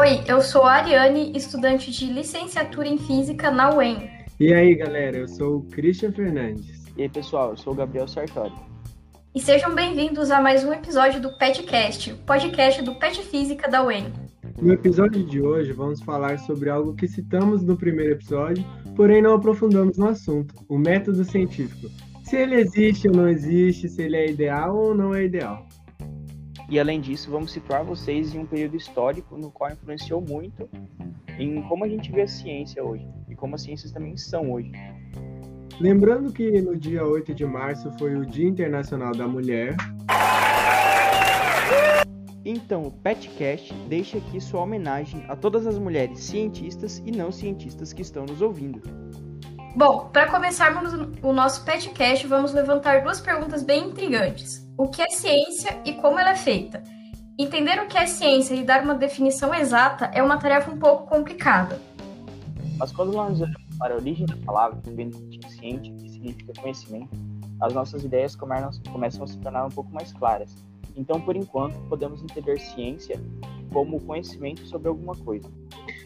Oi, eu sou a Ariane, estudante de licenciatura em Física na UEM. E aí, galera, eu sou o Christian Fernandes. E aí, pessoal, eu sou o Gabriel Sartori. E sejam bem-vindos a mais um episódio do PetCast, podcast do Pet Física da UEM. No episódio de hoje, vamos falar sobre algo que citamos no primeiro episódio, porém não aprofundamos no assunto: o método científico. Se ele existe ou não existe, se ele é ideal ou não é ideal. E além disso, vamos situar vocês em um período histórico no qual influenciou muito em como a gente vê a ciência hoje e como as ciências também são hoje. Lembrando que no dia 8 de março foi o Dia Internacional da Mulher. Então, o PetCast deixa aqui sua homenagem a todas as mulheres cientistas e não cientistas que estão nos ouvindo. Bom, para começarmos o nosso PetCast, vamos levantar duas perguntas bem intrigantes o que é ciência e como ela é feita. Entender o que é ciência e dar uma definição exata é uma tarefa um pouco complicada. Mas quando nós olhamos para a origem da palavra, que vem do ciente, que significa conhecimento, as nossas ideias começam a se tornar um pouco mais claras. Então, por enquanto, podemos entender ciência como conhecimento sobre alguma coisa.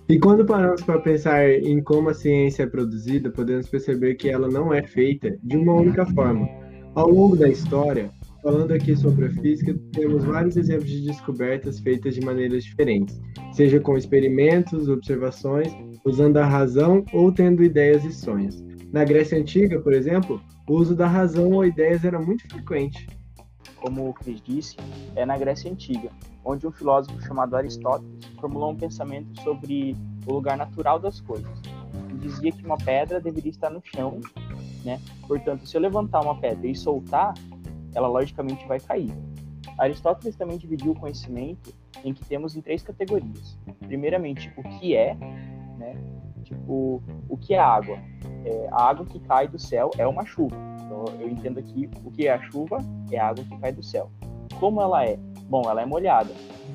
E quando paramos para pensar em como a ciência é produzida, podemos perceber que ela não é feita de uma única forma. Ao longo da história, Falando aqui sobre a física, temos vários exemplos de descobertas feitas de maneiras diferentes, seja com experimentos, observações, usando a razão ou tendo ideias e sonhos. Na Grécia Antiga, por exemplo, o uso da razão ou ideias era muito frequente. Como o Cris disse, é na Grécia Antiga, onde um filósofo chamado Aristóteles formulou um pensamento sobre o lugar natural das coisas. E dizia que uma pedra deveria estar no chão, né? Portanto, se eu levantar uma pedra e soltar, ela logicamente vai cair. Aristóteles também dividiu o conhecimento em que temos em três categorias. Primeiramente, o que é, né? Tipo, o que é água? É, a água que cai do céu é uma chuva. Então, eu entendo aqui o que é a chuva é a água que cai do céu. Como ela é? Bom, ela é molhada.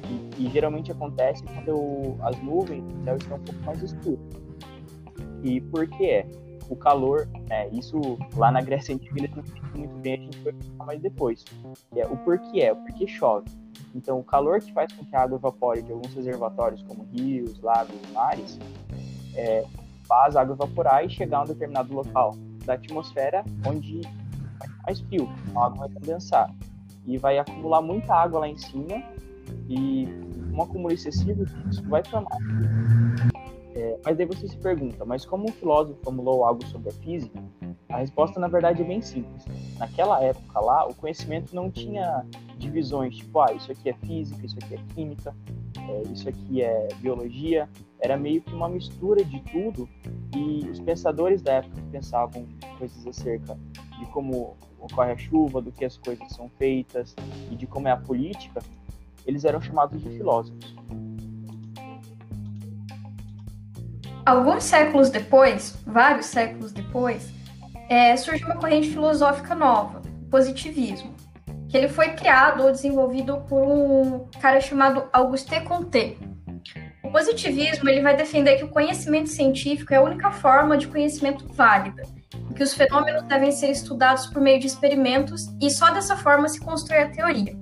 E, e geralmente acontece quando as nuvens do céu estão um pouco mais escuras. E por que é? O calor, né, isso lá na Grécia Antiga eles não explicam muito bem, a gente vai explicar mais depois. É, o porquê é, o porquê chove. Então, o calor que faz com que a água evapore de alguns reservatórios, como rios, lagos, mares, é, faz a água evaporar e chegar a um determinado local da atmosfera onde vai mais frio, a água vai condensar. E vai acumular muita água lá em cima e um acúmulo excessivo vai formar é, mas daí você se pergunta, mas como um filósofo formulou algo sobre a física? A resposta, na verdade, é bem simples. Naquela época lá, o conhecimento não tinha divisões, tipo, ah, isso aqui é física, isso aqui é química, é, isso aqui é biologia. Era meio que uma mistura de tudo e os pensadores da época pensavam coisas acerca de como ocorre a chuva, do que as coisas são feitas e de como é a política, eles eram chamados de filósofos. Alguns séculos depois, vários séculos depois, é, surge uma corrente filosófica nova, o positivismo, que ele foi criado ou desenvolvido por um cara chamado Auguste Comte. O positivismo ele vai defender que o conhecimento científico é a única forma de conhecimento válida, que os fenômenos devem ser estudados por meio de experimentos e só dessa forma se constrói a teoria.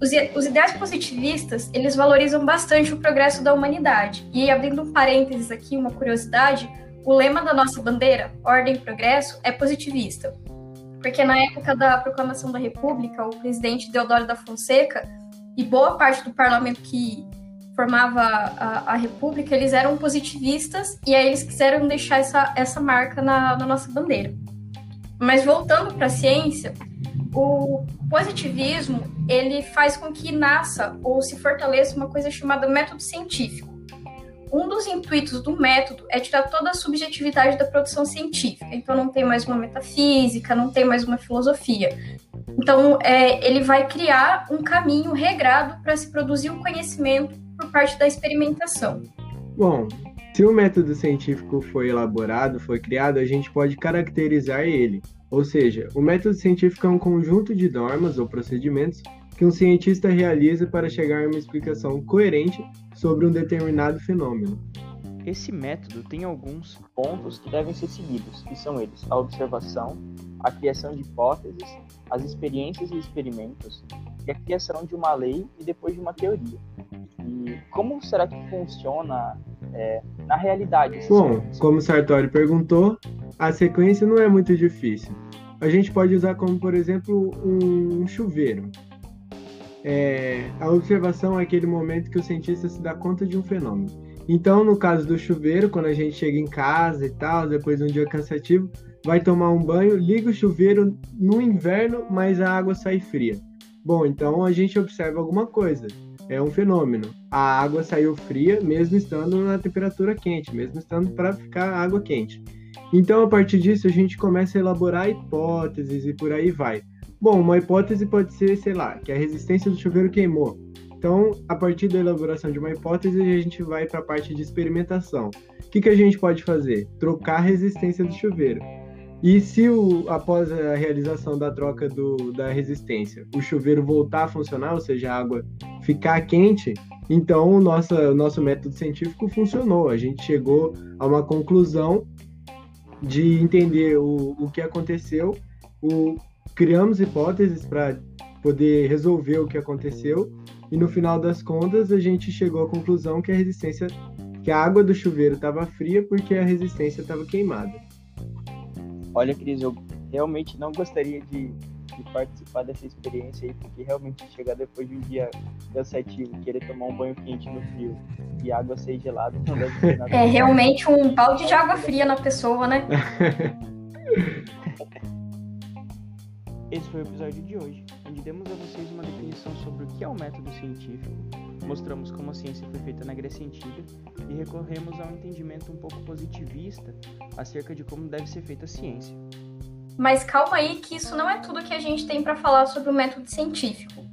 Os, ideais positivistas, eles valorizam bastante o progresso da humanidade. E abrindo um parênteses aqui, uma curiosidade, o lema da nossa bandeira, Ordem e Progresso, é positivista. Porque na época da proclamação da República, o presidente Deodoro da Fonseca e boa parte do parlamento que formava a, a República, eles eram positivistas e aí eles quiseram deixar essa, essa marca na, na nossa bandeira. Mas voltando para a ciência, o positivismo ele faz com que nasça ou se fortaleça uma coisa chamada método científico. Um dos intuitos do método é tirar toda a subjetividade da produção científica. Então não tem mais uma metafísica, não tem mais uma filosofia. Então é, ele vai criar um caminho regrado para se produzir o conhecimento por parte da experimentação. Bom, se o método científico foi elaborado, foi criado, a gente pode caracterizar ele. Ou seja, o método científico é um conjunto de normas ou procedimentos que um cientista realiza para chegar a uma explicação coerente sobre um determinado fenômeno. Esse método tem alguns pontos que devem ser seguidos, que são eles: a observação, a criação de hipóteses, as experiências e experimentos, e a criação de uma lei e depois de uma teoria. E como será que funciona é, na realidade? Bom, como Sartori perguntou, a sequência não é muito difícil. A gente pode usar como, por exemplo, um chuveiro. É, a observação é aquele momento que o cientista se dá conta de um fenômeno. Então, no caso do chuveiro, quando a gente chega em casa e tal, depois de um dia cansativo, vai tomar um banho, liga o chuveiro no inverno, mas a água sai fria. Bom, então a gente observa alguma coisa. É um fenômeno. A água saiu fria, mesmo estando na temperatura quente, mesmo estando para ficar água quente. Então, a partir disso, a gente começa a elaborar hipóteses e por aí vai. Bom, uma hipótese pode ser, sei lá, que a resistência do chuveiro queimou. Então, a partir da elaboração de uma hipótese, a gente vai para a parte de experimentação. O que, que a gente pode fazer? Trocar a resistência do chuveiro. E se o, após a realização da troca do, da resistência, o chuveiro voltar a funcionar, ou seja, a água ficar quente, então o nosso, o nosso método científico funcionou. A gente chegou a uma conclusão de entender o, o que aconteceu, o, criamos hipóteses para poder resolver o que aconteceu e no final das contas a gente chegou à conclusão que a resistência, que a água do chuveiro estava fria porque a resistência estava queimada. Olha, Cris, eu realmente não gostaria de, de, participar dessa experiência aí, porque realmente chegar depois de um dia cansativo, querer tomar um banho quente no frio e água ser gelada não deve ser nada. É realmente um balde de água fria na pessoa, né? Esse foi o episódio de hoje, onde demos a vocês uma definição sobre o que é o método científico, mostramos como a ciência foi feita na Grécia Antiga e recorremos a um entendimento um pouco positivista acerca de como deve ser feita a ciência. Mas calma aí que isso não é tudo que a gente tem para falar sobre o método científico.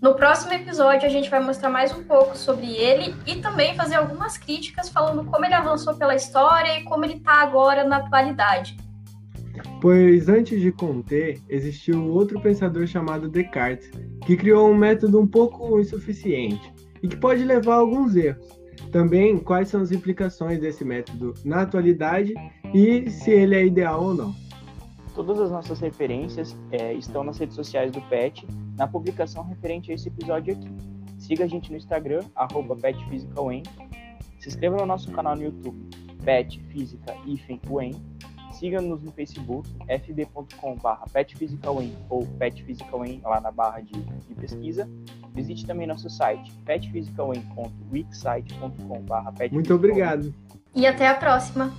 No próximo episódio a gente vai mostrar mais um pouco sobre ele e também fazer algumas críticas falando como ele avançou pela história e como ele está agora na atualidade. Pois antes de Comte, existiu outro pensador chamado Descartes, que criou um método um pouco insuficiente e que pode levar a alguns erros. Também quais são as implicações desse método na atualidade e se ele é ideal ou não. Todas as nossas referências é, estão nas redes sociais do PET, na publicação referente a esse episódio aqui. Siga a gente no Instagram, arroba. Se inscreva no nosso canal no YouTube, Pet Física Siga-nos no Facebook, fb.com.br petphysicalwin ou petphysicalwin lá na barra de, de, pesquisa. Visite também nosso site, petphysicalwin.wixsite.com.br Muito obrigado. E até a próxima.